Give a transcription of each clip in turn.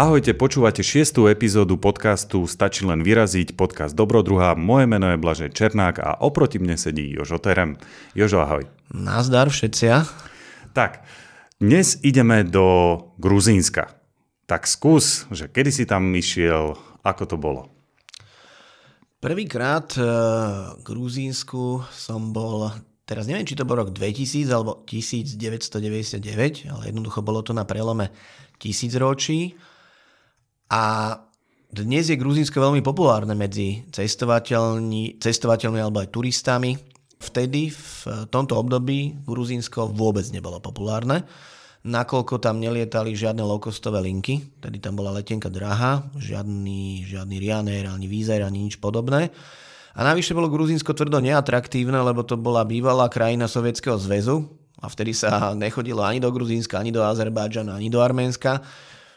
Ahojte, počúvate šiestu epizódu podcastu Stačí len vyraziť, podcast Dobrodruha. Moje meno je Blažej Černák a oproti mne sedí Jožo Terem. Jožo, ahoj. Nazdar všetcia. Tak, dnes ideme do Gruzínska. Tak skús, že kedy si tam išiel, ako to bolo? Prvýkrát v Gruzínsku som bol, teraz neviem, či to bol rok 2000 alebo 1999, ale jednoducho bolo to na prelome tisícročí. A dnes je Gruzínsko veľmi populárne medzi cestovateľmi, cestovateľmi alebo aj turistami. Vtedy, v tomto období, Gruzínsko vôbec nebolo populárne, nakoľko tam nelietali žiadne low-costové linky, tedy tam bola letenka drahá, žiadny, žiadny Ryanair, ani Visa ani nič podobné. A navyše bolo Gruzínsko tvrdo neatraktívne, lebo to bola bývalá krajina Sovietskeho zväzu a vtedy sa nechodilo ani do Gruzínska, ani do Azerbajdžana, ani do Arménska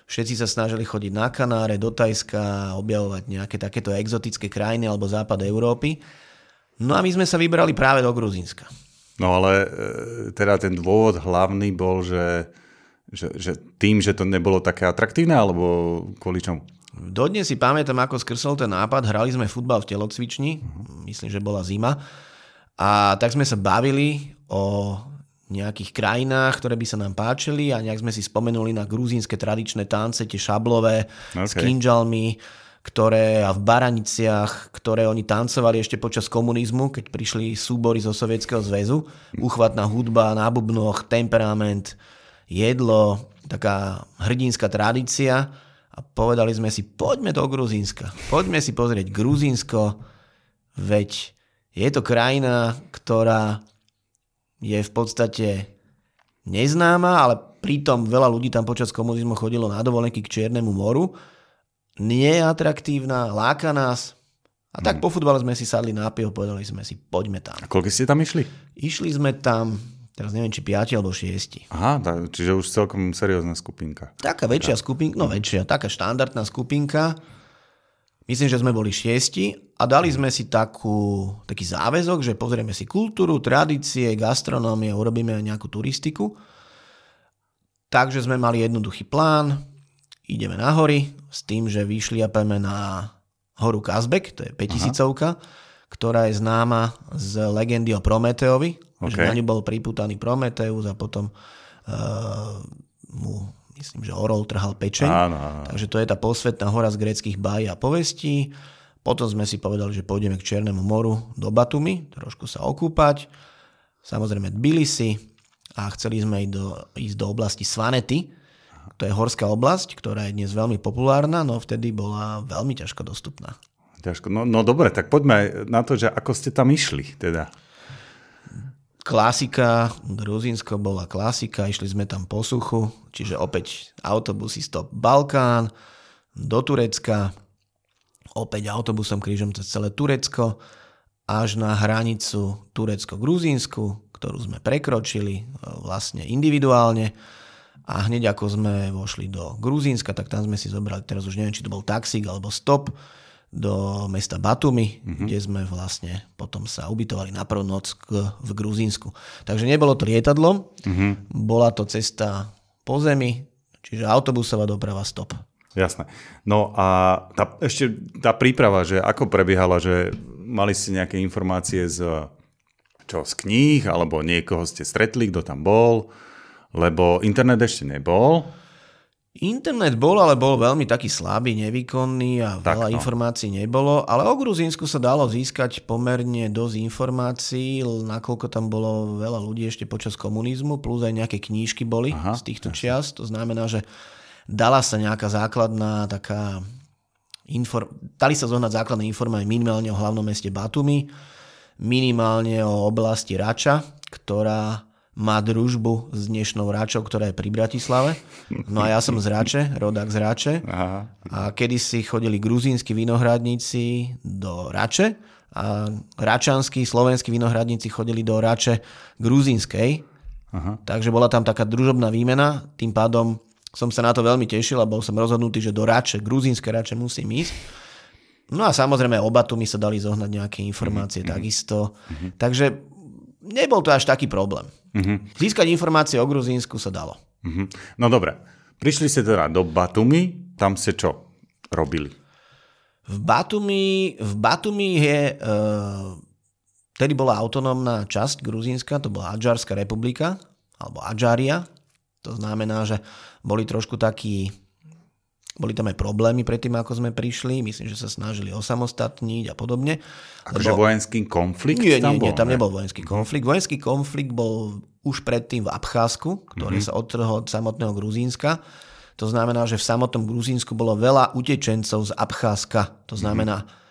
Všetci sa snažili chodiť na Kanáre, do Tajska, objavovať nejaké takéto exotické krajiny alebo západ Európy. No a my sme sa vybrali práve do Gruzínska. No ale e, teda ten dôvod hlavný bol, že, že, že tým, že to nebolo také atraktívne, alebo kvôli čomu? Dodnes si pamätám, ako skrsol ten nápad. Hrali sme futbal v telocvični, uh-huh. myslím, že bola zima. A tak sme sa bavili o nejakých krajinách, ktoré by sa nám páčili a nejak sme si spomenuli na gruzínske tradičné tance, tie šablové okay. s kinžalmi, ktoré a v Baraniciach, ktoré oni tancovali ešte počas komunizmu, keď prišli súbory zo Sovietskeho zväzu. Uchvatná hudba, na bubnoch, temperament, jedlo, taká hrdinská tradícia. A povedali sme si, poďme do Gruzínska. Poďme si pozrieť Gruzínsko, veď je to krajina, ktorá je v podstate neznáma, ale pritom veľa ľudí tam počas komunizmu chodilo na dovolenky k Čiernemu moru. Nie je atraktívna, láka nás. A tak hmm. po futbale sme si sadli na pivo, povedali sme si, poďme tam. A koľko ste tam išli? Išli sme tam, teraz neviem, či 5 alebo 6. Aha, čiže už celkom seriózna skupinka. Taká väčšia skupinka, no väčšia, taká štandardná skupinka. Myslím, že sme boli šiesti a dali sme si takú, taký záväzok, že pozrieme si kultúru, tradície, gastronómie, urobíme aj nejakú turistiku. Takže sme mali jednoduchý plán, ideme na hory s tým, že vyšliapeme na horu Kazbek, to je 5000 ktorá je známa z legendy o Prometeovi, okay. že na ňu bol priputaný Prometeus a potom uh, mu myslím, že Orol trhal pečeň. Áno, áno. Takže to je tá posvetná hora z greckých bájí a povestí. Potom sme si povedali, že pôjdeme k Černému moru do Batumi, trošku sa okúpať. Samozrejme Tbilisi a chceli sme ísť do, ísť do oblasti Svanety. To je horská oblasť, ktorá je dnes veľmi populárna, no vtedy bola veľmi ťažko dostupná. Ťažko. No, no dobre, tak poďme na to, že ako ste tam išli teda. Klasika, Gruzínsko bola klasika, išli sme tam po suchu, čiže opäť autobusy stop Balkán, do Turecka, opäť autobusom krížom cez celé Turecko, až na hranicu Turecko-Gruzínsku, ktorú sme prekročili e, vlastne individuálne. A hneď ako sme vošli do Gruzínska, tak tam sme si zobrali, teraz už neviem, či to bol taxík alebo stop, do mesta Batumi, mm-hmm. kde sme vlastne potom sa ubytovali na prvú noc k, v Gruzínsku. Takže nebolo to lietadlo, mm-hmm. bola to cesta po zemi, čiže autobusová doprava stop. Jasné. No a tá, ešte tá príprava, že ako prebiehala, že mali ste nejaké informácie z, čo, z kníh, alebo niekoho ste stretli, kto tam bol, lebo internet ešte nebol. Internet bol, ale bol veľmi taký slabý, nevýkonný a tak, veľa no. informácií nebolo, ale o Gruzínsku sa dalo získať pomerne dosť informácií, nakoľko tam bolo veľa ľudí ešte počas komunizmu, plus aj nejaké knížky boli Aha, z týchto čias. To znamená, že dala sa nejaká základná taká inform... dali sa zohnať základné informácie minimálne o hlavnom meste Batumi, minimálne o oblasti Rača, ktorá má družbu s dnešnou Ráčou, ktorá je pri Bratislave. No a ja som z Ráče, rodák z Ráče. Aha. A kedysi chodili gruzínsky vinohradníci do Rače a račanskí, slovenskí vinohradníci chodili do Rače gruzínskej. Aha. Takže bola tam taká družobná výmena, tým pádom som sa na to veľmi tešil a bol som rozhodnutý, že do Rače, gruzínske Rače musím ísť. No a samozrejme o Batumi sa dali zohnať nejaké informácie mm-hmm. takisto. Mm-hmm. Takže nebol to až taký problém. Uh-huh. Získať informácie o Gruzínsku sa dalo. Uh-huh. No dobre, prišli ste teda do Batumi Tam ste čo robili? V Batumi, v Batumi je... Uh, Vtedy bola autonómna časť Gruzínska, to bola Adžarská republika, alebo Adžária. To znamená, že boli trošku takí, boli tam aj problémy predtým, ako sme prišli. Myslím, že sa snažili osamostatniť a podobne. Akože lebo... vojenský konflikt nie, tam nie, bol? Nie, tam nebol vojenský konflikt. Vojenský konflikt bol už predtým v Abcházku, ktorý mm-hmm. sa odtrhol od samotného Gruzínska. To znamená, že v samotnom Gruzínsku bolo veľa utečencov z Abcházska. To znamená, mm-hmm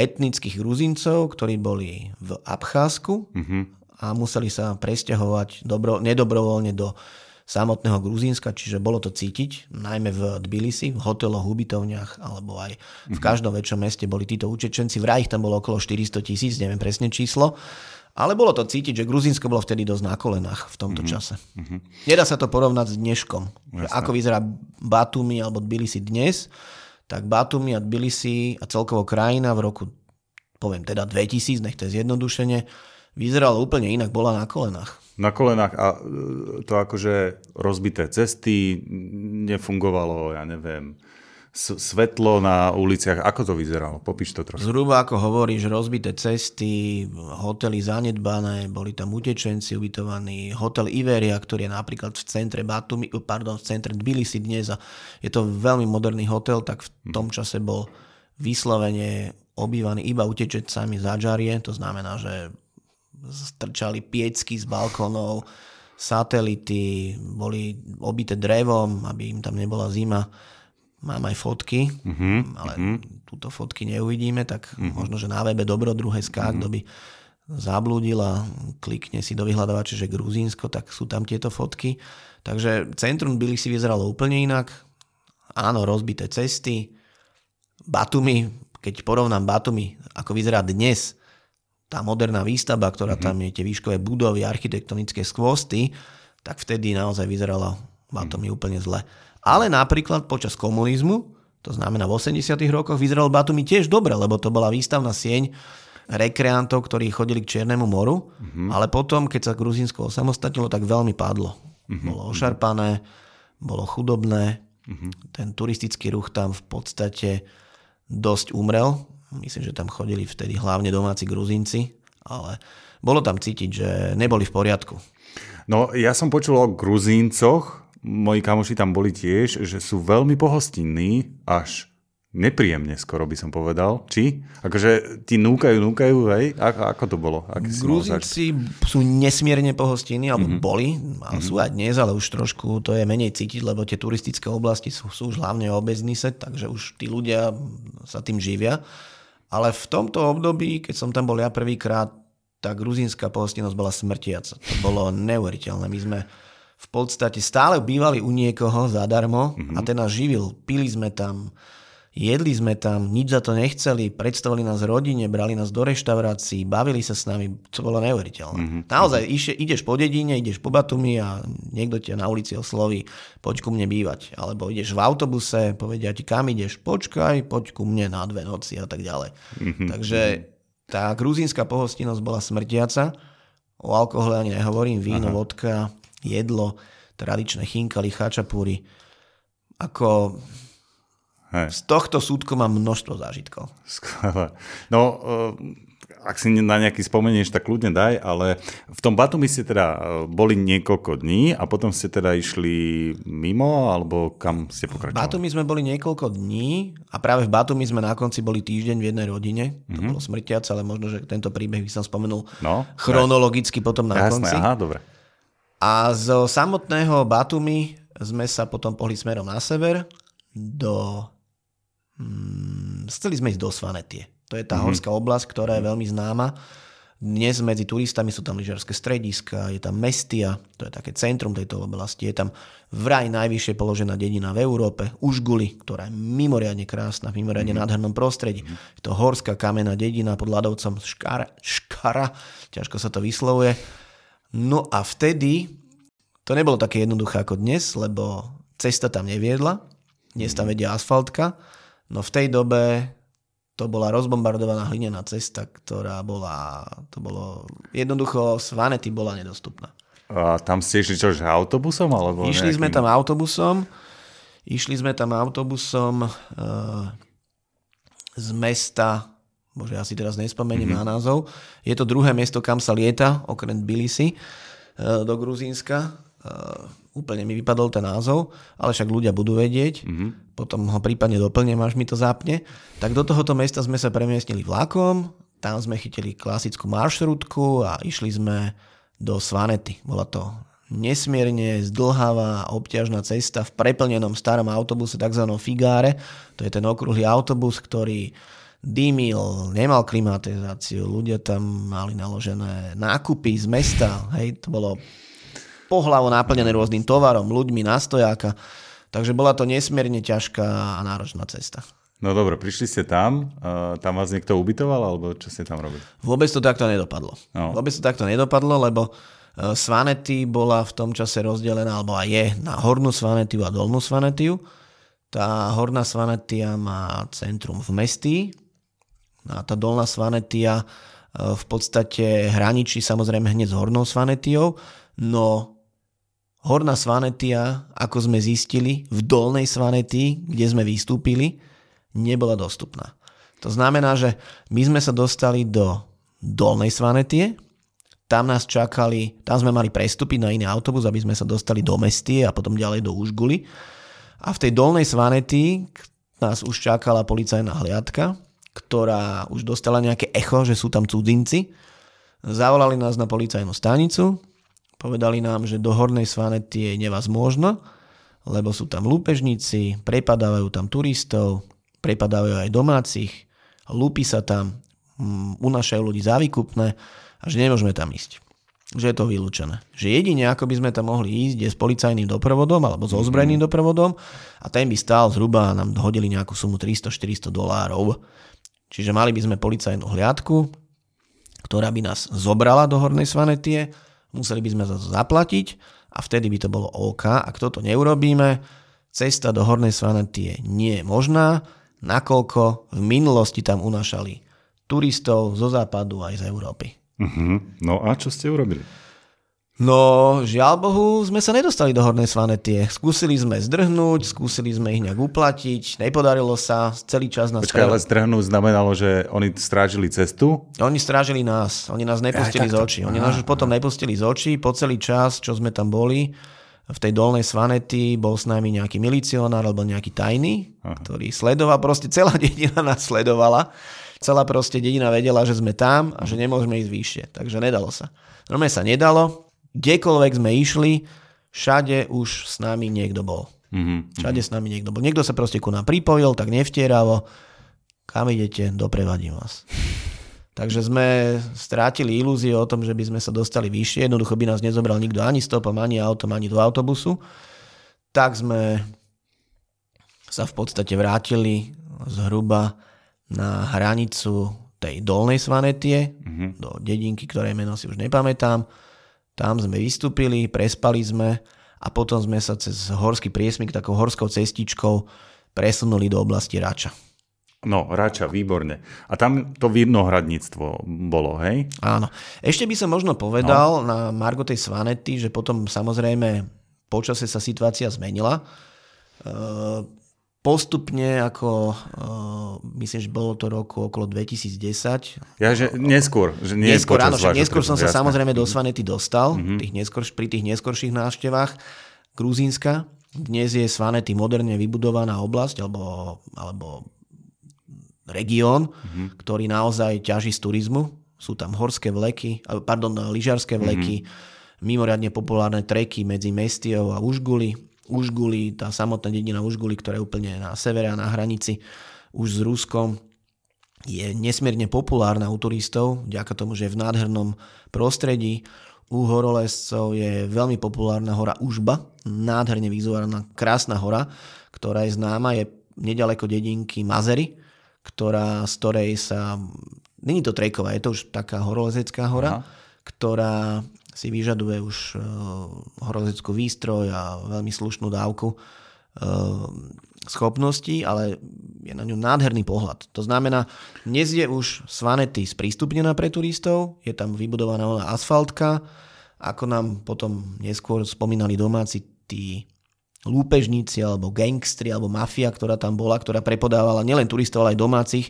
etnických Gruzincov, ktorí boli v Abcházsku uh-huh. a museli sa presťahovať dobro, nedobrovoľne do samotného Gruzínska, čiže bolo to cítiť, najmä v Tbilisi, v hoteloch, ubytovniach, alebo aj v mhm. každom väčšom meste boli títo učečenci. Vraj ich tam bolo okolo 400 tisíc, neviem presne číslo. Ale bolo to cítiť, že Gruzínsko bolo vtedy dosť na kolenách v tomto mm-hmm. čase. Mm-hmm. Nedá sa to porovnať s dneškom. Ako vyzerá Batumi alebo Tbilisi dnes, tak Batumi a Tbilisi a celkovo krajina v roku, poviem teda 2000, nech to je zjednodušenie, vyzerala úplne inak, bola na kolenách. Na kolenách a e, to akože rozbité cesty, nefungovalo, ja neviem, svetlo na uliciach. Ako to vyzeralo? Popíš to trošku. Zhruba ako hovoríš, rozbité cesty, hotely zanedbané, boli tam utečenci ubytovaní, hotel Iveria, ktorý je napríklad v centre Batumi, pardon, v centre Tbilisi dnes a je to veľmi moderný hotel, tak v tom čase bol vyslovene obývaný iba utečencami z Adžarie, to znamená, že strčali piecky z balkónov, satelity, boli obité drevom, aby im tam nebola zima Mám aj fotky, uh-huh, ale uh-huh. túto fotky neuvidíme, tak uh-huh. možno, že na webe Dobrodruhe.sk, uh-huh. kto by zablúdil a klikne si do vyhľadávača, že Gruzínsko, tak sú tam tieto fotky. Takže centrum byli si vyzeralo úplne inak. Áno, rozbité cesty. Batumi, keď porovnám Batumi, ako vyzerá dnes, tá moderná výstavba, ktorá mm-hmm. tam je, tie výškové budovy, architektonické skvosty, tak vtedy naozaj vyzerala Batumi mm-hmm. úplne zle. Ale napríklad počas komunizmu, to znamená v 80 rokoch, vyzeral Batumi tiež dobre, lebo to bola výstavná sieň rekreantov, ktorí chodili k Čiernemu moru, mm-hmm. ale potom, keď sa Gruzínsko osamostatnilo, tak veľmi padlo. Mm-hmm. Bolo ošarpané, bolo chudobné, mm-hmm. ten turistický ruch tam v podstate dosť umrel. Myslím, že tam chodili vtedy hlavne domáci Gruzínci, ale bolo tam cítiť, že neboli v poriadku. No, ja som počul o Gruzíncoch, moji kamoši tam boli tiež, že sú veľmi pohostinní, až nepríjemne skoro by som povedal. Či? Akože ti núkajú, núkajú, hej? Ako, ako to bolo? Gruzínci sú nesmierne pohostinní, alebo mm-hmm. boli, ale mm-hmm. sú aj dnes, ale už trošku to je menej cítiť, lebo tie turistické oblasti sú, sú už hlavne o set, takže už tí ľudia sa tým živia. Ale v tomto období, keď som tam bol ja prvýkrát, tá gruzínska pohostinnosť bola smrtiaca. To bolo neuveriteľné. My sme v podstate stále bývali u niekoho zadarmo mm-hmm. a ten nás živil. Pili sme tam, jedli sme tam, nič za to nechceli, predstavili nás rodine, brali nás do reštaurácií, bavili sa s nami, to bolo neuveriteľné. Mm-hmm. Naozaj, iš, ideš po dedine, ideš po Batumi a niekto ťa na ulici osloví, poď ku mne bývať. Alebo ideš v autobuse, povedia ti, kam ideš, počkaj, poď ku mne na dve noci a tak ďalej. Mm-hmm. Takže tá gruzínska pohostinnosť bola smrtiaca, o alkohole ani nehovorím, víno, Aha. vodka, jedlo, tradičné chinkali, chačapúry. Ako Hej. z tohto súdku mám množstvo zážitkov. Skvelé. No, eh, ak si na nejaký spomenieš, tak kľudne daj, ale v tom Batumi ste teda eh, boli niekoľko dní a potom ste teda išli mimo, alebo kam ste pokračovali? V Batumi sme boli niekoľko dní a práve v Batumi sme na konci boli týždeň v jednej rodine. To mm-hmm. bolo smrtiace, ale možno, že tento príbeh by som spomenul no, chronologicky potom na Jasné, konci. Aha, dobre. A zo samotného Batumi sme sa potom pohli smerom na sever do... Hmm, chceli sme ísť do Svanetie. To je tá mm-hmm. horská oblasť, ktorá je veľmi známa. Dnes medzi turistami sú tam lyžiarske strediska, je tam Mestia, to je také centrum tejto oblasti, je tam vraj najvyššie položená dedina v Európe, Užguli, ktorá je mimoriadne krásna, v mimoriadne mm-hmm. nádhernom prostredí. Je to horská kamenná dedina pod ľadovcom Škara, Škara, ťažko sa to vyslovuje No a vtedy to nebolo také jednoduché ako dnes, lebo cesta tam neviedla, dnes tam vedia asfaltka, no v tej dobe to bola rozbombardovaná hlinená cesta, ktorá bola, to bolo, jednoducho Svanety bola nedostupná. A tam ste išli čo, že autobusom? Alebo Išli nejakým... sme tam autobusom, Išli sme tam autobusom uh, z mesta, bože, ja si teraz nespomeniem mm-hmm. na názov, je to druhé mesto, kam sa lieta, okrem Tbilisi, uh, do Gruzínska. Uh, úplne mi vypadol ten názov, ale však ľudia budú vedieť, mm-hmm. potom ho prípadne doplním, až mi to zapne. Tak do tohoto mesta sme sa premiestnili vlakom, tam sme chytili klasickú maršrutku a išli sme do Svanety. Bola to nesmierne zdlhavá obťažná cesta v preplnenom starom autobuse, tzv. Figáre. To je ten okrúhly autobus, ktorý dýmil, nemal klimatizáciu, ľudia tam mali naložené nákupy z mesta, hej, to bolo pohlavo naplnené rôznym tovarom, ľuďmi na stojáka, takže bola to nesmierne ťažká a náročná cesta. No dobre, prišli ste tam, uh, tam vás niekto ubytoval, alebo čo ste tam robili? Vôbec to takto nedopadlo. No. Vôbec to takto nedopadlo, lebo E, Svanety bola v tom čase rozdelená, alebo aj je, na hornú Svanetiu a dolnú Svanetiu. Tá horná Svanetia má centrum v mestí a tá dolná Svanetia e, v podstate hraničí samozrejme hneď s hornou Svanetiou, no horná Svanetia, ako sme zistili, v dolnej Svanetii, kde sme vystúpili, nebola dostupná. To znamená, že my sme sa dostali do dolnej Svanetie, tam nás čakali, tam sme mali prestúpiť na iný autobus, aby sme sa dostali do Mestie a potom ďalej do Užguly. A v tej dolnej Svanety nás už čakala policajná hliadka, ktorá už dostala nejaké echo, že sú tam cudzinci. Zavolali nás na policajnú stanicu, povedali nám, že do hornej Svanety je nevaz možno, lebo sú tam lúpežníci, prepadávajú tam turistov, prepadávajú aj domácich, lúpi sa tam, mm, unašajú ľudí za výkupné a že nemôžeme tam ísť. Že je to vylúčené. Že jedine ako by sme tam mohli ísť je s policajným doprovodom alebo s ozbrojeným mhm. doprovodom a ten by stál zhruba, nám hodili nejakú sumu 300-400 dolárov. Čiže mali by sme policajnú hliadku, ktorá by nás zobrala do Hornej Svanetie, museli by sme za to zaplatiť a vtedy by to bolo OK. Ak toto neurobíme, cesta do Hornej Svanetie nie možná, nakoľko v minulosti tam unašali turistov zo západu aj z Európy. Uh-huh. No a čo ste urobili? No, žiaľ Bohu, sme sa nedostali do Hornej Svanetie. Skúsili sme zdrhnúť, skúsili sme ich nejak uplatiť, nepodarilo sa, celý čas nás... Počkaj, ale zdrhnúť znamenalo, že oni strážili cestu? Oni strážili nás, oni nás nepustili ja, z očí. Oni nás už potom nepustili z očí, po celý čas, čo sme tam boli, v tej dolnej Svanety bol s nami nejaký milicionár alebo nejaký tajný, Aha. ktorý sledoval, proste celá dedina nás sledovala Celá proste dedina vedela, že sme tam a že nemôžeme ísť vyššie. Takže nedalo sa. Normálne sa nedalo. Kdekoľvek sme išli, všade už s nami niekto bol. Mm-hmm. Všade s nami niekto bol. Niekto sa proste ku nám pripojil, tak nevtieravo. Kam idete, doprevadím vás. Takže sme strátili ilúziu o tom, že by sme sa dostali vyššie. Jednoducho by nás nezobral nikto ani stopom, ani autom, ani do autobusu. Tak sme sa v podstate vrátili zhruba na hranicu tej dolnej Svanetie, mm-hmm. do dedinky, ktorej meno si už nepamätám. Tam sme vystúpili, prespali sme a potom sme sa cez horský priesmik takou horskou cestičkou presunuli do oblasti Rača. No, Rača, výborne. A tam to vinohradníctvo bolo, hej? Áno. Ešte by som možno povedal no. na Margo tej Svanety, že potom samozrejme počase sa situácia zmenila. Uh, postupne ako, uh, myslím, že bolo to roku okolo 2010. Ja, že neskôr. Že nie neskôr, áno, že neskôr som sa jasné. samozrejme do Svanety dostal, mm-hmm. tých neskôr, pri tých neskorších návštevách Gruzínska. Dnes je Svanety moderne vybudovaná oblasť alebo, alebo región, mm-hmm. ktorý naozaj ťaží z turizmu. Sú tam horské vleky, pardon, lyžiarské vleky, mm-hmm. mimoriadne populárne treky medzi Mestiou a Užguli, Užguli, tá samotná dedina Užguli, ktorá je úplne na severe a na hranici už s Ruskom, je nesmierne populárna u turistov, vďaka tomu, že je v nádhernom prostredí. U horolescov je veľmi populárna hora Užba, nádherne vizuálna, krásna hora, ktorá je známa, je nedaleko dedinky Mazery, ktorá, z ktorej sa... Není to trejková, je to už taká horolezecká hora, Aha. ktorá si vyžaduje už uh, horolezeckú výstroj a veľmi slušnú dávku uh, schopností, ale je na ňu nádherný pohľad. To znamená, dnes je už Svanety sprístupnená pre turistov, je tam vybudovaná ona asfaltka, ako nám potom neskôr spomínali domáci, tí lúpežníci alebo gangstri alebo mafia, ktorá tam bola, ktorá prepodávala nielen turistov, ale aj domácich,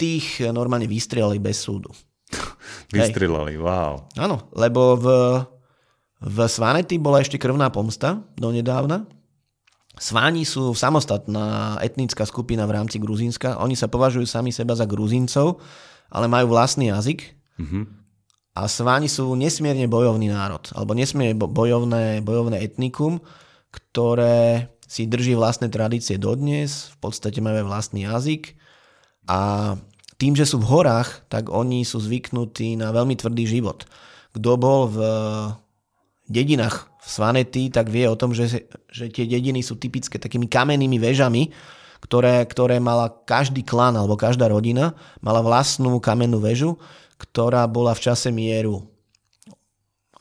tých normálne vystrelali bez súdu. Vystrelali, wow. Áno, lebo v, v Svanety bola ešte krvná pomsta donedávna. Sváni sú samostatná etnická skupina v rámci Gruzínska. Oni sa považujú sami seba za Gruzíncov, ale majú vlastný jazyk. Mm-hmm. A Sváni sú nesmierne bojovný národ, alebo nesmierne bojovné, bojovné etnikum, ktoré si drží vlastné tradície dodnes, v podstate majú aj vlastný jazyk a tým, že sú v horách, tak oni sú zvyknutí na veľmi tvrdý život. Kto bol v dedinách v Svanety, tak vie o tom, že, že tie dediny sú typické takými kamennými väžami, ktoré, ktoré mala každý klan alebo každá rodina, mala vlastnú kamennú väžu, ktorá bola v čase mieru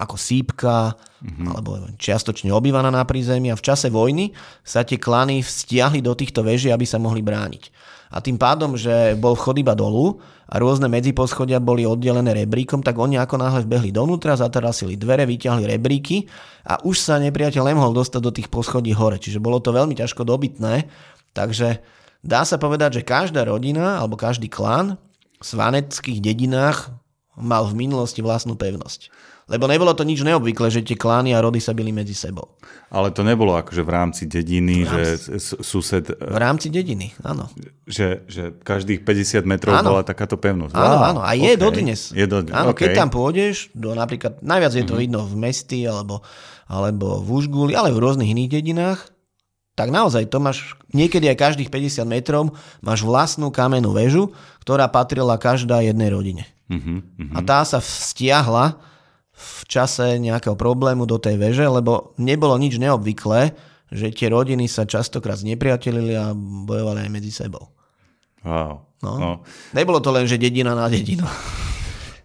ako sípka, mm-hmm. alebo čiastočne obývaná na prízemí a v čase vojny sa tie klany stiahli do týchto veží, aby sa mohli brániť. A tým pádom, že bol vchod iba dolu a rôzne medziposchodia boli oddelené rebríkom, tak oni ako náhle vbehli donútra, zatarasili dvere, vyťahli rebríky a už sa nepriateľ nemohol dostať do tých poschodí hore. Čiže bolo to veľmi ťažko dobytné. Takže dá sa povedať, že každá rodina alebo každý klán v svaneckých dedinách mal v minulosti vlastnú pevnosť. Lebo nebolo to nič neobvyklé, že tie klány a rody sa byli medzi sebou. Ale to nebolo akože v rámci dediny, v rámci, že sused... V rámci dediny, áno. Že, že každých 50 metrov áno. bola takáto pevnosť. Áno, wow, áno. A je okay. dodnes. Je dodnes. Áno, okay. keď tam pôjdeš, do napríklad, najviac je to mm-hmm. vidno v mesti, alebo, alebo v Užguli, ale v rôznych iných dedinách, tak naozaj to máš niekedy aj každých 50 metrov máš vlastnú kamennú väžu, ktorá patrila každá jednej rodine. Mm-hmm. A tá sa stiahla v čase nejakého problému do tej veže, lebo nebolo nič neobvyklé, že tie rodiny sa častokrát znepriatelili a bojovali aj medzi sebou. Wow. No. No. Nebolo to len, že dedina na dedinu.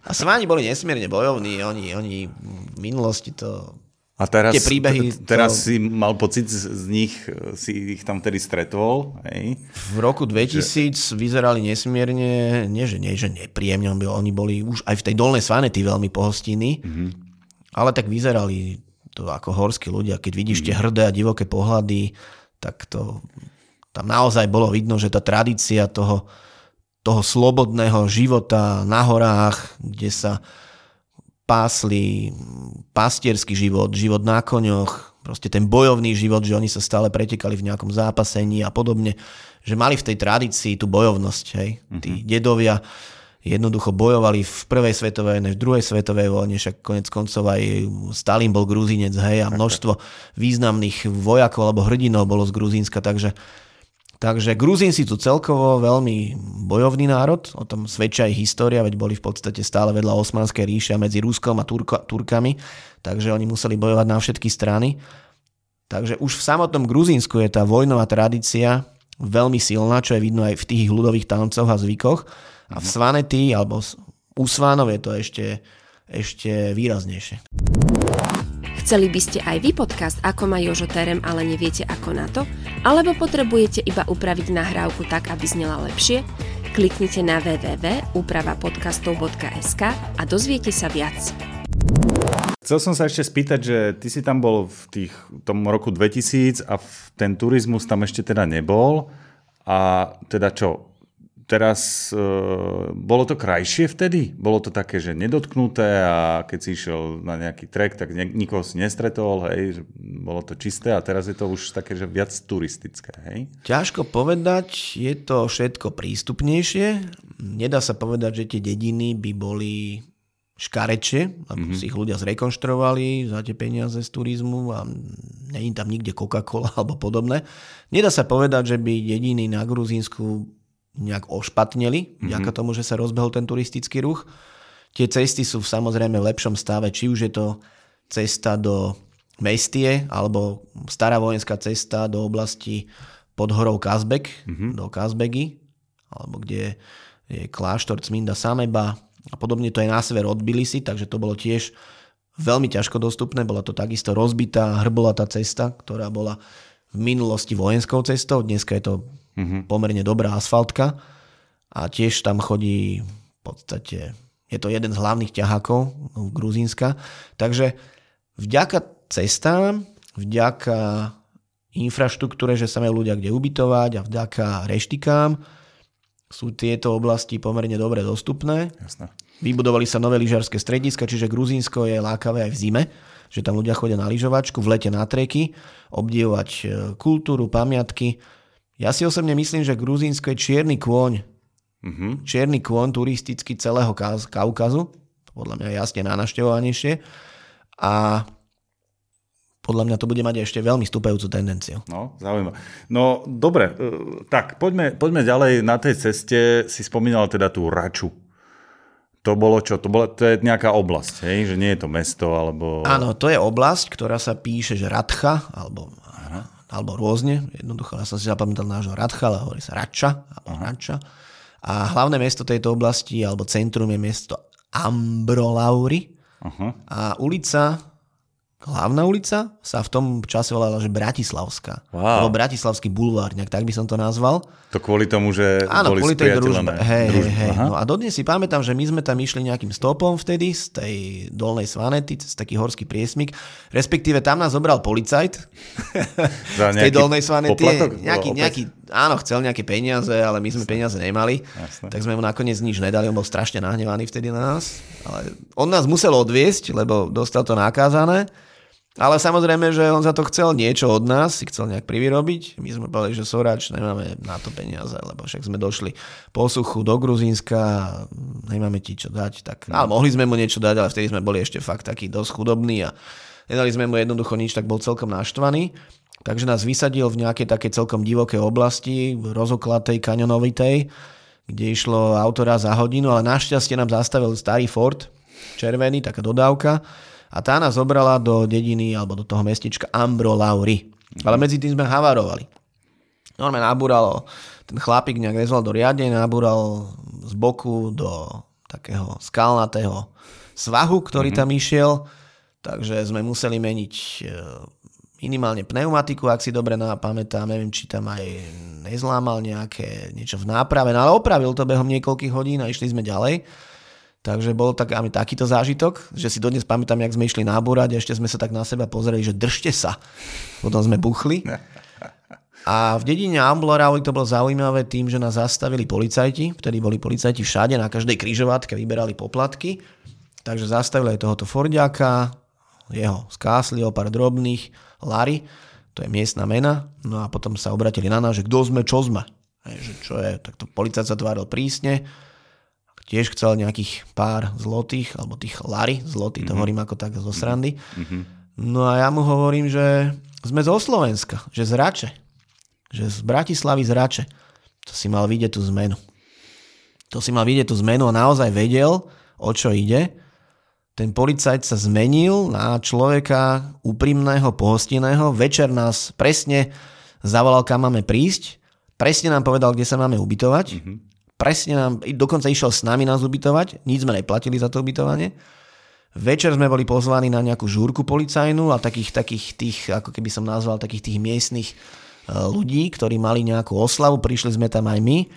A Sváni boli nesmierne bojovní, oni, oni v minulosti to a teraz, tie príbehy... teraz to... si mal pocit z nich, si ich tam tedy stretol, hej? V roku 2000 že... vyzerali nesmierne, nie že, nie, že nepríjemne, oni boli už aj v tej dolnej Svanety veľmi pohostinní, mm-hmm. ale tak vyzerali to ako horskí ľudia. Keď vidíš mm-hmm. tie hrdé a divoké pohľady, tak to tam naozaj bolo vidno, že tá tradícia toho, toho slobodného života na horách, kde sa pásli pastierský život, život na koňoch, proste ten bojovný život, že oni sa stále pretekali v nejakom zápasení a podobne, že mali v tej tradícii tú bojovnosť, hej. Mm-hmm. Tí dedovia jednoducho bojovali v prvej svetovej vojne, v druhej svetovej vojne, však konec koncov aj Stalin bol grúzinec, hej, a množstvo významných vojakov alebo hrdinov bolo z Gruzínska, takže Takže Gruzínci sú celkovo veľmi bojovný národ, o tom svedčia aj história, veď boli v podstate stále vedľa Osmanskej ríše medzi Ruskom a Turko, Turkami, takže oni museli bojovať na všetky strany. Takže už v samotnom Gruzínsku je tá vojnová tradícia veľmi silná, čo je vidno aj v tých ľudových tancoch a zvykoch. A v mhm. Svanety alebo u Svánov je to ešte, ešte výraznejšie. Chceli by ste aj vy podcast Ako má Jožo Terem, ale neviete ako na to? Alebo potrebujete iba upraviť nahrávku tak, aby znela lepšie? Kliknite na www.upravapodcastov.sk a dozviete sa viac. Chcel som sa ešte spýtať, že ty si tam bol v tých, tom roku 2000 a ten turizmus tam ešte teda nebol. A teda čo, teraz e, bolo to krajšie vtedy? Bolo to také, že nedotknuté a keď si išiel na nejaký trek, tak ne, nikoho si nestretol, hej, že bolo to čisté a teraz je to už také, že viac turistické, hej? Ťažko povedať, je to všetko prístupnejšie. Nedá sa povedať, že tie dediny by boli škarečie, lebo mm-hmm. si ich ľudia zrekonštruovali za tie peniaze z turizmu a není tam nikde Coca-Cola alebo podobné. Nedá sa povedať, že by dediny na Gruzínsku nejak ošpatneli, mm-hmm. vďaka tomu, že sa rozbehol ten turistický ruch. Tie cesty sú samozrejme v lepšom stave, či už je to cesta do Mestie, alebo stará vojenská cesta do oblasti pod horou Kazbek, mm-hmm. do Kazbegy, alebo kde je kláštor Cminda Sameba a podobne to je na sever od Bilisi, takže to bolo tiež veľmi ťažko dostupné, bola to takisto rozbitá, hrbolatá cesta, ktorá bola v minulosti vojenskou cestou, dneska je to mm-hmm. pomerne dobrá asfaltka a tiež tam chodí v podstate, je to jeden z hlavných ťahákov Gruzínska, takže vďaka cestám, vďaka infraštruktúre, že sa majú ľudia kde ubytovať a vďaka reštikám sú tieto oblasti pomerne dobre dostupné. Jasné. Vybudovali sa nové lyžarské strediska, čiže Gruzínsko je lákavé aj v zime, že tam ľudia chodia na lyžovačku, v lete na treky, obdivovať e, kultúru, pamiatky. Ja si osobne myslím, že Gruzínsko je čierny kôň. Mm-hmm. Čierny kôň turisticky celého Kaukazu. Podľa mňa jasne najnaštevovanejšie. A podľa mňa to bude mať ešte veľmi stúpajúcu tendenciu. No, zaujímavé. No, dobre, e, tak poďme, poďme ďalej. Na tej ceste si spomínal teda tú Raču. To bolo čo? To, bolo, to je nejaká oblasť, hej? že nie je to mesto, alebo... Áno, to je oblasť, ktorá sa píše, že Radcha, alebo, alebo rôzne. Jednoducho, ja som si zapamätal nášho Radcha, ale hovorí sa Radča, alebo Radča. A hlavné mesto tejto oblasti, alebo centrum je mesto Ambrolauri. Uh-huh. A ulica hlavná ulica sa v tom čase volala, že Bratislavská. Wow. Alebo Bratislavský bulvár, nejak tak by som to nazval. To kvôli tomu, že Áno, boli kvôli tej družbe. Hej, hej, hej. No a dodnes si pamätám, že my sme tam išli nejakým stopom vtedy z tej dolnej Svanety, z taký horský priesmik. Respektíve tam nás zobral policajt z tej dolnej Svanety. Nejaký, nejaký, áno, chcel nejaké peniaze, ale my sme Jasne. peniaze nemali. Jasne. Tak sme mu nakoniec nič nedali, on bol strašne nahnevaný vtedy na nás. Ale on nás musel odviesť, lebo dostal to nakázané. Ale samozrejme, že on za to chcel niečo od nás, si chcel nejak privyrobiť. My sme povedali, že Sorač, nemáme na to peniaze, lebo však sme došli po suchu do Gruzínska, nemáme ti čo dať. Tak, ale mohli sme mu niečo dať, ale vtedy sme boli ešte fakt takí dosť chudobní a nedali sme mu jednoducho nič, tak bol celkom naštvaný. Takže nás vysadil v nejakej také celkom divokej oblasti, rozoklatej, kanionovitej, kde išlo autora za hodinu, ale našťastie nám zastavil starý Ford, červený, taká dodávka a tá nás zobrala do dediny alebo do toho mestička Ambro Lauri. Ale medzi tým sme havarovali. Normálne nabúral, ten chlapík nejak nezval do riadne, nabúral z boku do takého skalnatého svahu, ktorý mm-hmm. tam išiel, takže sme museli meniť e, minimálne pneumatiku, ak si dobre pamätám, neviem, či tam aj nezlámal nejaké niečo v náprave, no ale opravil to behom niekoľkých hodín a išli sme ďalej. Takže bol tak, aj takýto zážitok, že si dodnes pamätám, jak sme išli náborať a ešte sme sa tak na seba pozreli, že držte sa. Potom sme buchli. A v dedine Amblorauli to bolo zaujímavé tým, že nás zastavili policajti. Vtedy boli policajti všade, na každej križovatke vyberali poplatky. Takže zastavili aj tohoto Fordiaka, jeho skásli o pár drobných, Lary, to je miestna mena. No a potom sa obratili na nás, že kto sme, čo sme. Hej, že čo je, tak to policajt sa tváril prísne tiež chcel nejakých pár zlotých, alebo tých lary, zlotých, mm-hmm. to mhm. hovorím ako tak zo srandy. Mm-hmm. No a ja mu hovorím, že sme zo Slovenska, že z Rače. Že z Bratislavy z Rače. To si mal vidieť tú zmenu. To si mal vidieť tú zmenu a naozaj vedel, o čo ide. Ten policajt sa zmenil na človeka úprimného, pohostinného. Večer nás presne zavolal, kam máme prísť. Presne nám povedal, kde sa máme ubytovať. Mm-hmm presne nám, dokonca išiel s nami nás ubytovať, nič sme neplatili za to ubytovanie. Večer sme boli pozvaní na nejakú žúrku policajnú a takých, takých tých, ako keby som nazval, takých tých miestnych e, ľudí, ktorí mali nejakú oslavu, prišli sme tam aj my.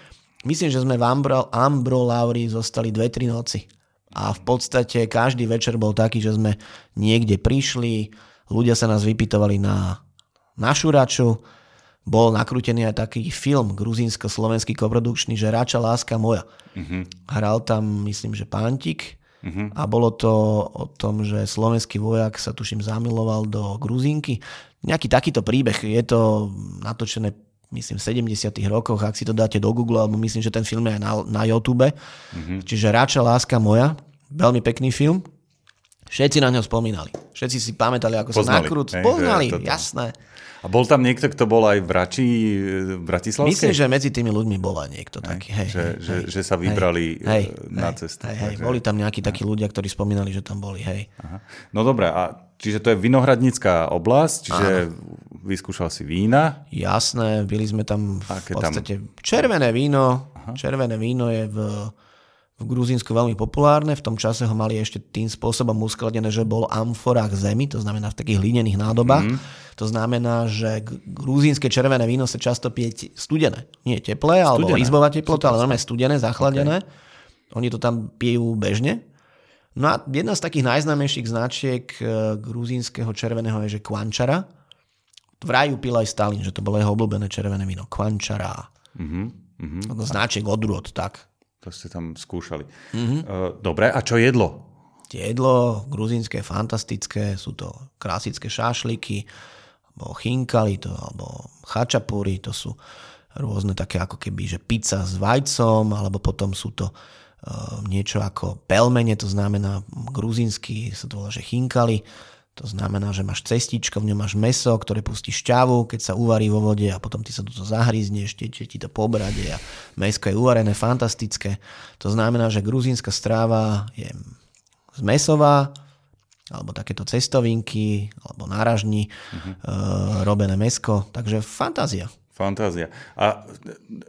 Myslím, že sme v Ambro, Ambro Lauri zostali 2-3 noci. A v podstate každý večer bol taký, že sme niekde prišli, ľudia sa nás vypytovali na našu raču, bol nakrútený aj taký film gruzínsko-slovenský koprodukčný, že Rača láska moja. Uh-huh. Hral tam, myslím, že Pántik uh-huh. a bolo to o tom, že slovenský vojak sa tuším zamiloval do Gruzínky. Nejaký takýto príbeh. Je to natočené myslím v 70 rokoch, ak si to dáte do Google, alebo myslím, že ten film je aj na, na YouTube. Uh-huh. Čiže Rača láska moja, veľmi pekný film. Všetci na ňo spomínali. Všetci si pamätali, ako Poznali, sa nakrút. Poznali, jasné. A bol tam niekto, kto bol aj v Rači, v Bratislavskej? Myslím, že medzi tými ľuďmi bol aj niekto hej, taký. Hej, že, hej, že, že sa vybrali hej, na cestu. Hej, hej, boli tam nejakí takí ľudia, ktorí spomínali, že tam boli. Hej. Aha. No dobré, a čiže to je vinohradnícká oblasť, čiže Áno. vyskúšal si vína? Jasné, byli sme tam v Aké podstate tam? červené víno. Aha. Červené víno je v v Gruzínsku veľmi populárne. V tom čase ho mali ešte tým spôsobom uskladené, že bol amforách zemi, to znamená v takých hlinených nádobách. Mm. To znamená, že gruzínske červené víno sa často pije studené. Nie teplé, studené. alebo izbová teplota, ale normálne studené, zachladené. Okay. Oni to tam pijú bežne. No a jedna z takých najznámejších značiek e, gruzínskeho červeného je, že Kvančara. v raju pil aj Stalin, že to bolo jeho obľúbené červené víno. Kvančara. Uh-huh, uh-huh. Značek odrôd, tak. To ste tam skúšali. Uh, dobre, a čo jedlo? Jedlo gruzínske, fantastické, sú to klasické šášliky, alebo chinkali, to, alebo chačapúry, to sú rôzne také ako keby, že pizza s vajcom, alebo potom sú to uh, niečo ako pelmene, to znamená gruzínsky, sa to volá, že chinkali, to znamená, že máš cestičko, v ňom máš meso, ktoré pustí šťavu, keď sa uvarí vo vode a potom ty sa do toho zahryzneš, tečie ti to po brade a mesko je uvarené, fantastické. To znamená, že gruzínska stráva je zmesová, alebo takéto cestovinky, alebo náražní, uh-huh. e, robené mesko, takže fantázia. Fantázia. A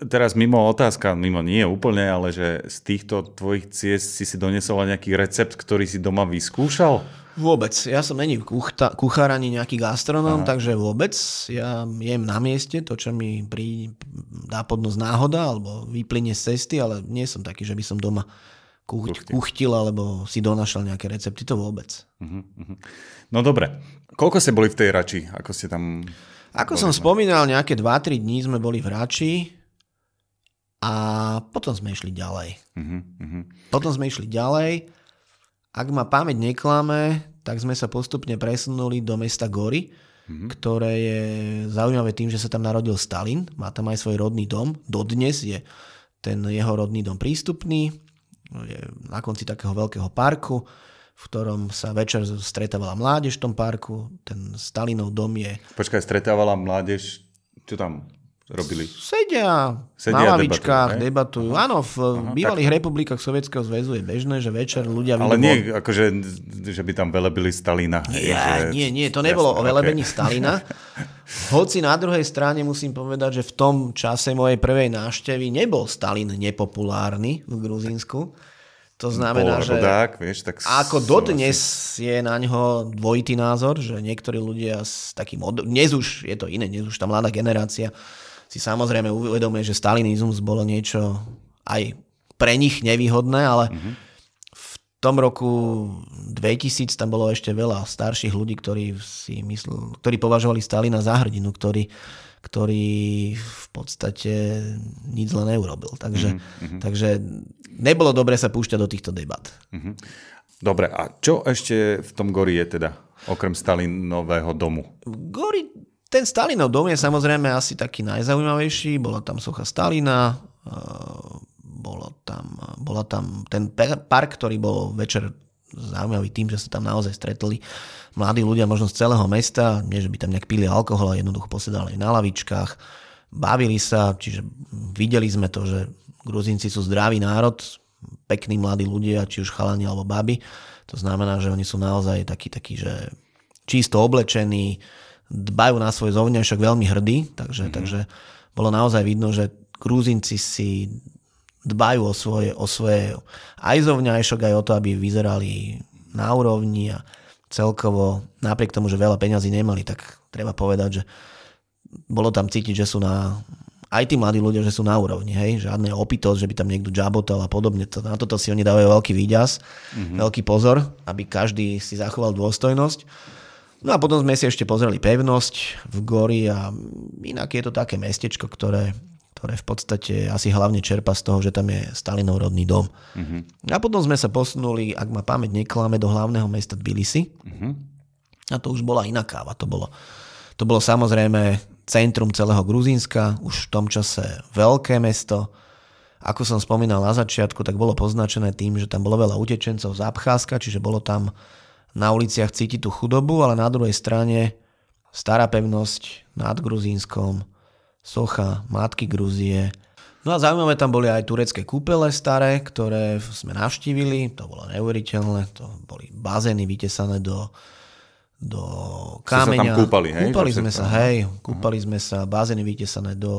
teraz mimo otázka, mimo nie úplne, ale že z týchto tvojich ciest si si donesol nejaký recept, ktorý si doma vyskúšal? Vôbec. Ja som není kuchta, kuchár ani nejaký gastronóm, takže vôbec. Ja jem na mieste to, čo mi pri, dá podnosť náhoda alebo vyplyne z cesty, ale nie som taký, že by som doma kuch, kuchtil alebo si donašal nejaké recepty. To vôbec. Uh-huh, uh-huh. No dobre. Koľko ste boli v tej Rači? Ako ste tam... Ako som spomínal, nejaké 2-3 dní sme boli v Rači a potom sme išli ďalej. Uh-huh, uh-huh. Potom sme išli ďalej ak ma pamäť neklame, tak sme sa postupne presunuli do mesta Gory, mm-hmm. ktoré je zaujímavé tým, že sa tam narodil Stalin, má tam aj svoj rodný dom, dodnes je ten jeho rodný dom prístupný, je na konci takého veľkého parku, v ktorom sa večer stretávala mládež v tom parku, ten Stalinov dom je... Počkaj, stretávala mládež, čo tam? robili? Sedia, Sedia na lavičkách, debatujú. debatujú. Áno, v Aha, bývalých tak... republikách Sovietskeho zväzu je bežné, že večer ľudia... Ale nie, akože, že by tam velebili Stalina. Nie, že... nie, nie, to nebolo Jasné, o velebení okay. Stalina. Hoci na druhej strane musím povedať, že v tom čase mojej prvej návštevy nebol Stalin nepopulárny v Gruzínsku. To znamená, Bol že rodák, vieš, tak ako dodnes asi... je na ňo dvojitý názor, že niektorí ľudia s takým... Od... Dnes už je to iné, dnes už tá mladá generácia si samozrejme uvedomuje, že stalinizmus bolo niečo aj pre nich nevýhodné, ale mm-hmm. v tom roku 2000 tam bolo ešte veľa starších ľudí, ktorí si myslel, ktorí považovali Stalina za hrdinu, ktorý, ktorý v podstate nič zle neurobil. Takže, mm-hmm. takže nebolo dobre sa púšťať do týchto debat. Mm-hmm. Dobre, a čo ešte v tom Gori je teda, okrem Stalinového domu? Gori ten Stalinov dom je samozrejme asi taký najzaujímavejší. Bola tam socha Stalina, eh, bolo tam, bola tam ten park, ktorý bol večer zaujímavý tým, že sa tam naozaj stretli mladí ľudia možno z celého mesta, nie že by tam nejak pili alkohol, ale jednoducho posedali na lavičkách, bavili sa, čiže videli sme to, že Gruzinci sú zdravý národ, pekní mladí ľudia, či už chalani alebo baby. To znamená, že oni sú naozaj takí, takí že čisto oblečení, dbajú na svoj zovňajšok veľmi hrdí, takže, mm-hmm. takže bolo naozaj vidno, že Grúzinci si dbajú o svoje, o svoje aj zovňajšok, aj o to, aby vyzerali na úrovni a celkovo, napriek tomu, že veľa peňazí nemali, tak treba povedať, že bolo tam cítiť, že sú na aj tí mladí ľudia, že sú na úrovni, hej, žiadne opitosť, že by tam niekto džabotal a podobne, to, na toto si oni dávajú veľký výťaz, mm-hmm. veľký pozor, aby každý si zachoval dôstojnosť. No a potom sme si ešte pozreli pevnosť v Gori a inak je to také mestečko, ktoré, ktoré v podstate asi hlavne čerpa z toho, že tam je Stalinov rodný dom. Uh-huh. A potom sme sa posunuli, ak ma pamäť neklame, do hlavného mesta Tbilisi. Uh-huh. A to už bola iná káva. To bolo, to bolo samozrejme centrum celého Gruzínska, už v tom čase veľké mesto. Ako som spomínal na začiatku, tak bolo poznačené tým, že tam bolo veľa utečencov z Abcházska, čiže bolo tam na uliciach cíti tú chudobu, ale na druhej strane stará pevnosť nad Gruzínskom, socha Matky Gruzie. No a zaujímavé tam boli aj turecké kúpele staré, ktoré sme navštívili, to bolo neuveriteľné, to boli bazény vytesané do, do kameňa. Sa tam kúpali, hej? Kúpali sme sa, hej, kúpali sme sa, bazény vytesané do,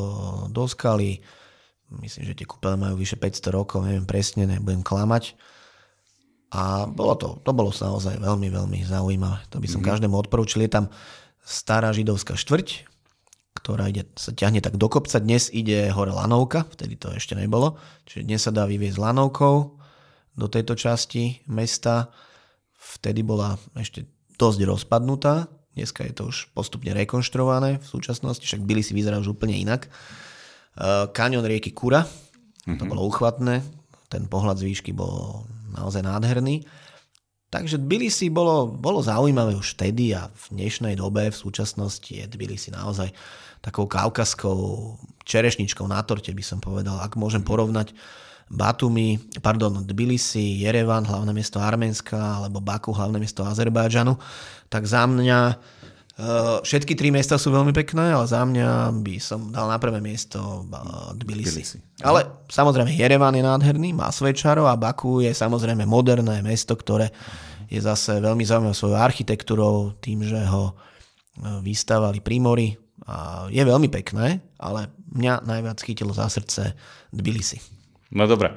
do skaly. Myslím, že tie kúpele majú vyše 500 rokov, neviem presne, nebudem klamať. A bolo to, to bolo naozaj veľmi, veľmi zaujímavé. To by som mm-hmm. každému odporúčil. Je tam stará židovská štvrť, ktorá ide, sa ťahne tak do kopca. Dnes ide hore lanovka, vtedy to ešte nebolo. Čiže dnes sa dá vyviezť lanovkou do tejto časti mesta. Vtedy bola ešte dosť rozpadnutá. Dneska je to už postupne rekonštruované v súčasnosti, však byli si vyzerá už úplne inak. Uh, Kanion rieky Kura, mm-hmm. to bolo uchvatné, ten pohľad z výšky bol naozaj nádherný. Takže Tbilisi bolo, bolo zaujímavé už vtedy a v dnešnej dobe, v súčasnosti je Tbilisi naozaj takou kaukaskou čerešničkou na torte, by som povedal, ak môžem porovnať. Batumi, pardon, Tbilisi, Jerevan, hlavné mesto Arménska, alebo Baku, hlavné mesto Azerbajdžanu, tak za mňa všetky tri miesta sú veľmi pekné, ale za mňa by som dal na prvé miesto uh, Tbilisi. Tbilisi. Ale samozrejme Jerevan je nádherný, má svoje čaro a Baku je samozrejme moderné mesto, ktoré je zase veľmi zaujímavé svojou architektúrou, tým, že ho eh, vystavali prímory. A je veľmi pekné, ale mňa najviac chytilo za srdce Tbilisi. No dobre.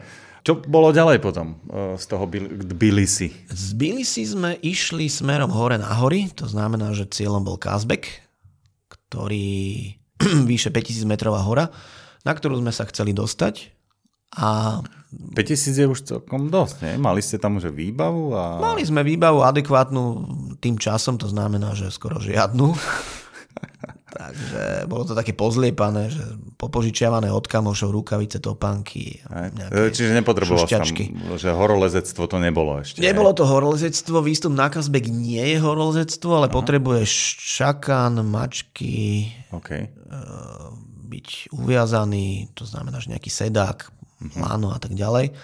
Čo bolo ďalej potom e, z toho Tbilisi? Z Tbilisi sme išli smerom hore na hory, to znamená, že cieľom bol Kazbek, ktorý vyše 5000 metrová hora, na ktorú sme sa chceli dostať. A 5000 je už celkom dosť, nie? Mali ste tam už výbavu? A... Mali sme výbavu adekvátnu tým časom, to znamená, že skoro žiadnu. Takže bolo to také pozliepané, že popožičiavané od kamošov, rukavice, topánky. Čiže nepotreboval tam, že horolezectvo to nebolo ešte. Nebolo to horolezectvo, výstup na Kazbek nie je horolezectvo, ale Aha. potrebuješ čakan, mačky, okay. uh, byť uviazaný, to znamená, že nejaký sedák, uh-huh. láno a tak ďalej.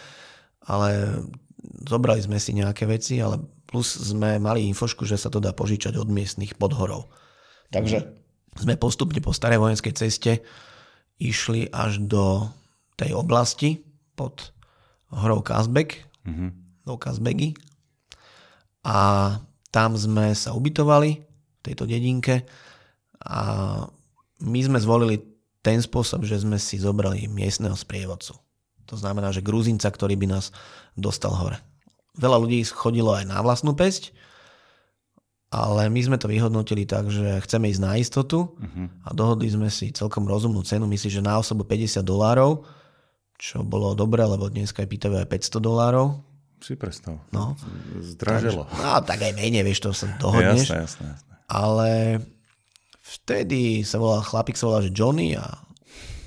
Ale zobrali sme si nejaké veci, ale plus sme mali infošku, že sa to dá požičať od miestnych podhorov. Takže sme postupne po starej vojenskej ceste išli až do tej oblasti pod horou Kazbek, mm-hmm. do Kazbegy. A tam sme sa ubytovali v tejto dedinke a my sme zvolili ten spôsob, že sme si zobrali miestneho sprievodcu. To znamená, že Gruzinca, ktorý by nás dostal hore. Veľa ľudí chodilo aj na vlastnú pesť, ale my sme to vyhodnotili tak, že chceme ísť na istotu uh-huh. a dohodli sme si celkom rozumnú cenu, myslím, že na osobu 50 dolárov, čo bolo dobré, lebo dneska je pýtavé aj 500 dolárov. Si predstav. No. Zdražilo. Takže, no, tak aj menej, vieš, to sa dohodneš. Jasné, jasné, jasné. Ale vtedy sa volal, chlapík sa volal, že Johnny a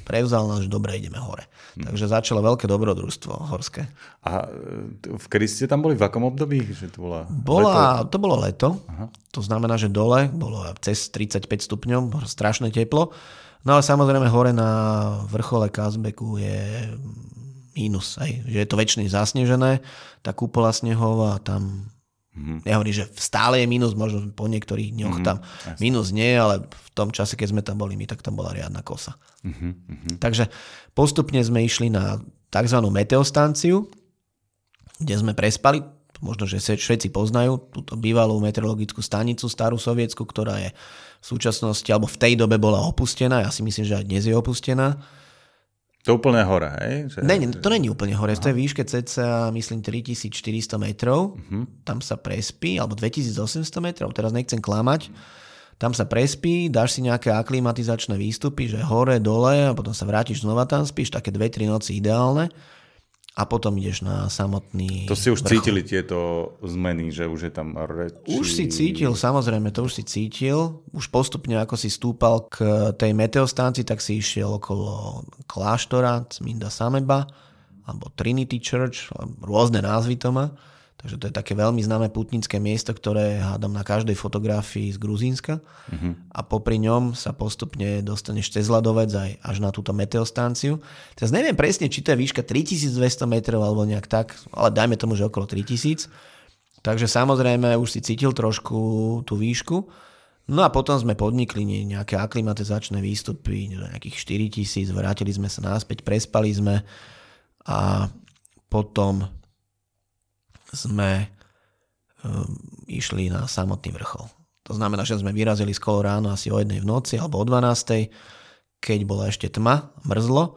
prevzal nás, že dobre, ideme hore. Hmm. Takže začalo veľké dobrodružstvo horské. A e, kedy ste tam boli? V akom období? Že to, bola bola, leto? to bolo leto. Aha. To znamená, že dole bolo cez 35 stupňov, strašné teplo. No ale samozrejme hore na vrchole Kazbeku je mínus. Aj, že je to väčšine zasnežené, tá kúpola snehová tam Mm-hmm. Nehovorí, že stále je minus, možno po niektorých dňoch mm-hmm. tam Jasne. minus nie, ale v tom čase, keď sme tam boli my, tak tam bola riadna kosa. Mm-hmm. Takže postupne sme išli na tzv. meteostanciu, kde sme prespali, možno, že všetci poznajú túto bývalú meteorologickú stanicu, starú sovietsku, ktorá je v súčasnosti, alebo v tej dobe bola opustená, ja si myslím, že aj dnes je opustená. To úplne hore, hej? Že... Ne, to není úplne hore, Aha. to je výške cca, myslím, 3400 metrov. Uh-huh. Tam sa prespí, alebo 2800 metrov, teraz nechcem klamať. Tam sa prespí, dáš si nejaké aklimatizačné výstupy, že hore, dole a potom sa vrátiš znova tam, spíš také 2-3 noci ideálne a potom ideš na samotný To si už vrchol. cítili tieto zmeny, že už je tam reči... Už si cítil, samozrejme, to už si cítil. Už postupne, ako si stúpal k tej meteostánci, tak si išiel okolo kláštora Cminda Sameba alebo Trinity Church, rôzne názvy to má. Takže to je také veľmi známe putnické miesto, ktoré hádam na každej fotografii z Gruzínska. Uh-huh. A popri ňom sa postupne dostaneš cez ľadovec aj až na túto meteostanciu. Teraz neviem presne, či to je výška 3200 metrov alebo nejak tak, ale dajme tomu, že okolo 3000. Takže samozrejme už si cítil trošku tú výšku. No a potom sme podnikli nejaké aklimatizačné výstupy, nejakých 4000, vrátili sme sa náspäť, prespali sme a potom sme um, išli na samotný vrchol. To znamená, že sme vyrazili skolo ráno asi o jednej v noci alebo o 12. keď bola ešte tma, mrzlo,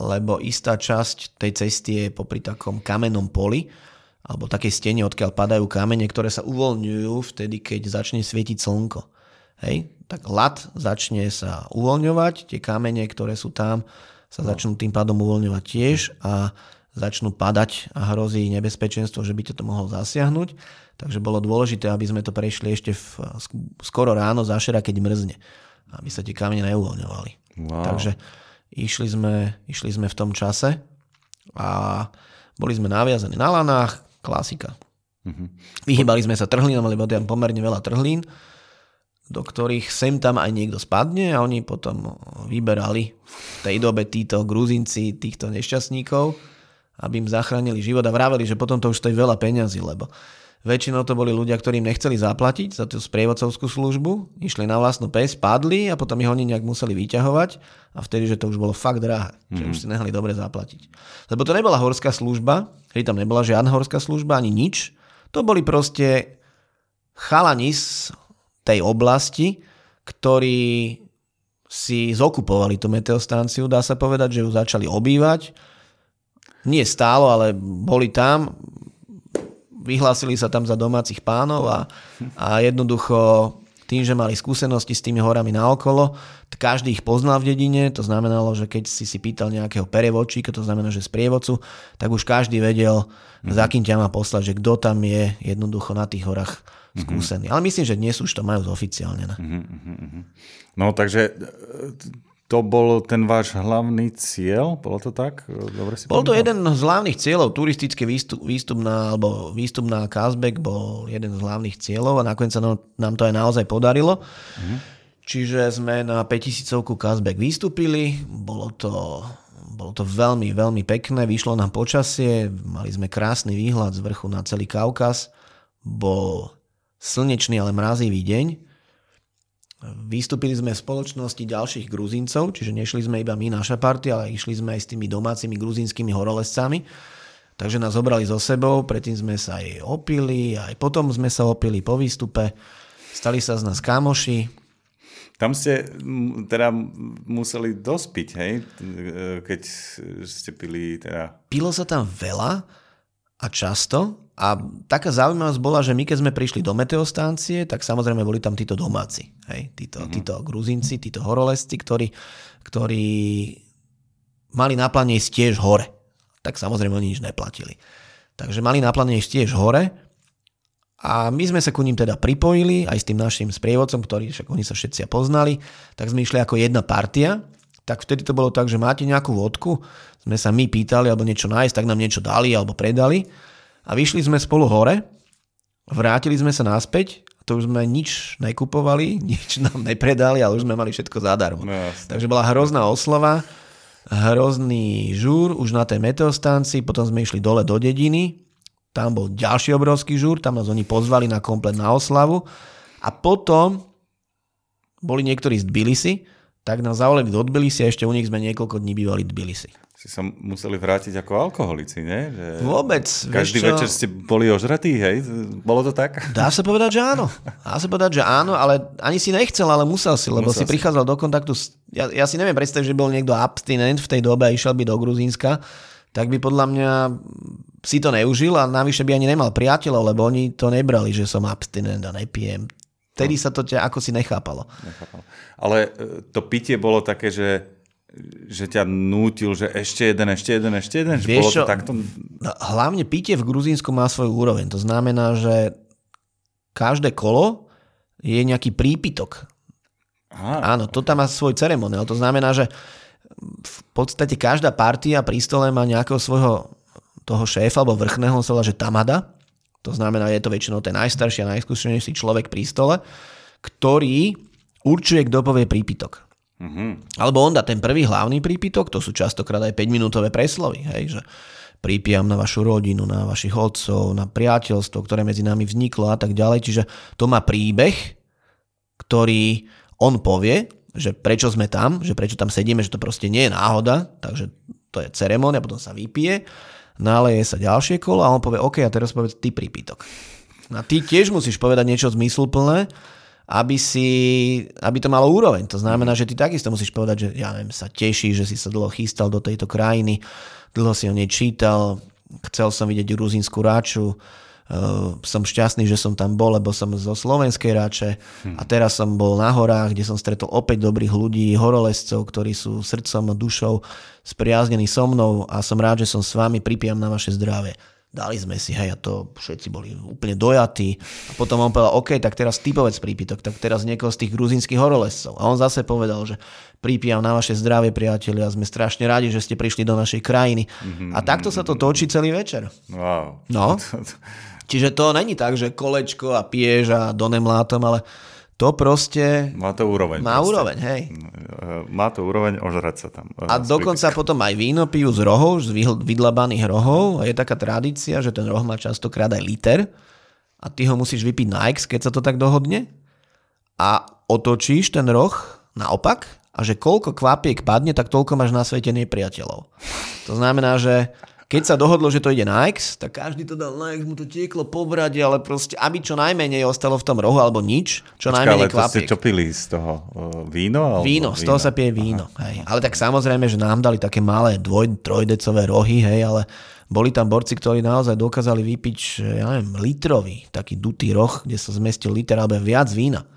lebo istá časť tej cesty je popri takom kamennom poli, alebo takej stene, odkiaľ padajú kamene, ktoré sa uvoľňujú vtedy, keď začne svietiť slnko. Hej? Tak lat začne sa uvoľňovať, tie kamene, ktoré sú tam, sa no. začnú tým pádom uvoľňovať tiež a začnú padať a hrozí nebezpečenstvo, že by to mohol zasiahnuť. Takže bolo dôležité, aby sme to prešli ešte v, skoro ráno zašera, keď mrzne. Aby sa tie kamene neuvoľňovali. Wow. Takže išli sme, išli sme v tom čase a boli sme naviazaní na lanách, klasika. Uh-huh. Vyhýbali sme sa trhlínom, lebo tam pomerne veľa trhlín, do ktorých sem tam aj niekto spadne a oni potom vyberali v tej dobe títo gruzinci, týchto nešťastníkov, aby im zachránili život a vraveli, že potom to už stojí veľa peňazí, lebo Väčšinou to boli ľudia, ktorí im nechceli zaplatiť za tú sprievodcovskú službu, išli na vlastnú pes, padli a potom ich oni nejak museli vyťahovať a vtedy, že to už bolo fakt drahé, mm-hmm. že už si nehali dobre zaplatiť. Lebo to nebola horská služba, keď tam nebola žiadna horská služba ani nič, to boli proste chalani z tej oblasti, ktorí si zokupovali tú meteostanciu, dá sa povedať, že ju začali obývať. Nie stálo, ale boli tam, vyhlásili sa tam za domácich pánov a, a jednoducho tým, že mali skúsenosti s tými horami naokolo, každý ich poznal v dedine, to znamenalo, že keď si si pýtal nejakého perevočíka, to znamená, že z prievodcu, tak už každý vedel, mm-hmm. za kým ťa má poslať, že kto tam je jednoducho na tých horách mhm. skúsený. Mm-hmm. Ale myslím, že dnes už to majú zoficiálne. Mm-hmm. No takže to bol ten váš hlavný cieľ? Bolo to tak? Dobre si bol to jeden z hlavných cieľov. Turistický výstup, výstup na, alebo výstup na Kazbek bol jeden z hlavných cieľov a nakoniec sa nám to aj naozaj podarilo. Mhm. Čiže sme na 5000 Kazbek vystúpili. Bolo to, bolo to veľmi, veľmi pekné. Vyšlo nám počasie. Mali sme krásny výhľad z vrchu na celý Kaukaz. Bol slnečný, ale mrazivý deň Vystúpili sme v spoločnosti ďalších Gruzíncov, čiže nešli sme iba my, naša partia, ale išli sme aj s tými domácimi gruzínskymi horolescami. Takže nás zobrali so sebou, predtým sme sa aj opili, aj potom sme sa opili po výstupe. Stali sa z nás kamoši. Tam ste teda museli dospiť, hej? Keď ste pili teda... Pilo sa tam veľa a často a taká zaujímavosť bola, že my keď sme prišli do meteostáncie, tak samozrejme boli tam títo domáci, hej? Títo, mm-hmm. títo gruzinci, títo horolesci, ktorí, ktorí mali na pláne ísť tiež hore. Tak samozrejme oni nič neplatili. Takže mali na pláne ísť tiež hore a my sme sa ku ním teda pripojili aj s tým našim sprievodcom, ktorý však oni sa všetci poznali, tak sme išli ako jedna partia tak vtedy to bolo tak, že máte nejakú vodku, sme sa my pýtali alebo niečo nájsť, tak nám niečo dali alebo predali a vyšli sme spolu hore, vrátili sme sa naspäť, to už sme nič nekupovali, nič nám nepredali, ale už sme mali všetko zadarmo. No, Takže bola hrozná oslava, hrozný žúr už na tej meteostánci, potom sme išli dole do dediny, tam bol ďalší obrovský žúr, tam nás oni pozvali na komplet na oslavu a potom boli niektorí z Tbilisi, tak nás zavolali do Tbilisi a ešte u nich sme niekoľko dní bývali v Tbilisi si sa museli vrátiť ako alkoholici, nie? Že Vôbec. Každý večer ste boli ožratí, hej? Bolo to tak? Dá sa povedať, že áno. Dá sa povedať, že áno, ale ani si nechcel, ale musel si, lebo musel si prichádzal do kontaktu s... Ja, ja si neviem predstaviť, že bol niekto abstinent v tej dobe a išiel by do Gruzínska, tak by podľa mňa si to neužil a navyše by ani nemal priateľov, lebo oni to nebrali, že som abstinent a nepijem. Vtedy no. sa to ťa ako si nechápalo. nechápalo. Ale e, to pitie bolo také, že že ťa nútil, že ešte jeden, ešte jeden, ešte jeden? Že Vieš bolo to takto... No, hlavne pitie v Gruzínsku má svoju úroveň. To znamená, že každé kolo je nejaký prípitok. Aha, Áno, to tam má svoj ceremoniál. To znamená, že v podstate každá partia pri stole má nejakého svojho toho šéfa alebo vrchného, sa volá, že tamada. To znamená, je to väčšinou ten najstarší a najskúsenejší človek pri stole, ktorý určuje, kto povie prípitok. Mm-hmm. Alebo on dá ten prvý hlavný prípitok, to sú častokrát aj 5-minútové preslovy, hej, že prípiam na vašu rodinu, na vašich otcov, na priateľstvo, ktoré medzi nami vzniklo a tak ďalej. Čiže to má príbeh, ktorý on povie, že prečo sme tam, že prečo tam sedíme, že to proste nie je náhoda, takže to je ceremónia, potom sa vypije, naleje sa ďalšie kolo a on povie, OK, a teraz povedz ty prípitok. A ty tiež musíš povedať niečo zmysluplné, aby, si, aby to malo úroveň. To znamená, že ty takisto musíš povedať, že ja neviem, sa teší, že si sa dlho chystal do tejto krajiny, dlho si o nej čítal, chcel som vidieť gruzínsku ráču, Uh, som šťastný, že som tam bol, lebo som zo slovenskej ráče hm. a teraz som bol na horách, kde som stretol opäť dobrých ľudí, horolescov, ktorí sú srdcom a dušou spriaznení so mnou a som rád, že som s vami, pripijam na vaše zdravie. Dali sme si, hej, a to všetci boli úplne dojatí. A potom on povedal, OK, tak teraz ty povedz prípitok, tak teraz niekoho z tých gruzínskych horolescov. A on zase povedal, že prípijam na vaše zdravie, priatelia, sme strašne radi, že ste prišli do našej krajiny. Mm-hmm. A takto sa to točí celý večer. Wow. No. Čiže to není tak, že kolečko a piež a donem látom, ale to proste... Má to úroveň. Má proste. úroveň, hej. Má to úroveň ožrať sa tam. A dokonca prípik. potom aj víno pijú z rohov, z vydlabaných rohov. A je taká tradícia, že ten roh má častokrát aj liter a ty ho musíš vypiť na X, keď sa to tak dohodne. A otočíš ten roh naopak a že koľko kvapiek padne, tak toľko máš na svete nepriateľov. To znamená, že keď sa dohodlo, že to ide na X, tak každý to dal na X, mu to tieklo po brade, ale proste, aby čo najmenej ostalo v tom rohu, alebo nič, čo Počka, najmenej ale kvapiek. To ste čo pili z toho? víno? Alebo víno, z toho sa pije víno. Hej. Ale tak samozrejme, že nám dali také malé dvoj, trojdecové rohy, hej, ale boli tam borci, ktorí naozaj dokázali vypiť, ja neviem, litrový, taký dutý roh, kde sa zmestil liter alebo viac vína.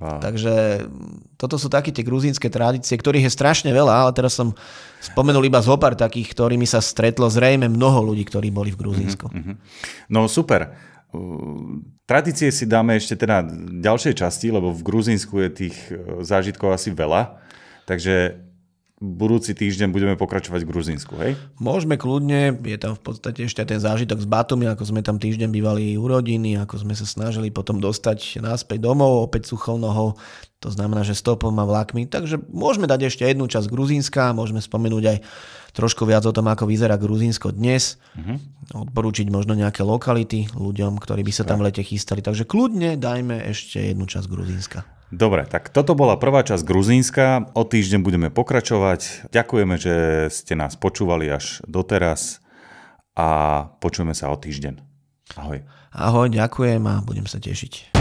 Wow. Takže toto sú také tie gruzínske tradície, ktorých je strašne veľa, ale teraz som spomenul iba zo pár takých, ktorými sa stretlo zrejme mnoho ľudí, ktorí boli v Gruzínsku. Mm-hmm. No super. Tradície si dáme ešte teda ďalšej časti, lebo v Gruzínsku je tých e, zážitkov asi veľa. Takže budúci týždeň budeme pokračovať v Gruzínsku, hej? Môžeme kľudne, je tam v podstate ešte ten zážitok s Batumi, ako sme tam týždeň bývali u rodiny, ako sme sa snažili potom dostať naspäť domov, opäť suchou nohou, to znamená, že stopom a vlakmi. Takže môžeme dať ešte jednu časť Gruzínska, môžeme spomenúť aj trošku viac o tom, ako vyzerá Gruzínsko dnes, uh-huh. odporúčiť možno nejaké lokality ľuďom, ktorí by sa tam v lete chystali. Takže kľudne dajme ešte jednu časť Gruzínska. Dobre, tak toto bola prvá časť Gruzínska. O týždeň budeme pokračovať. Ďakujeme, že ste nás počúvali až doteraz a počujeme sa o týždeň. Ahoj. Ahoj, ďakujem a budem sa tešiť.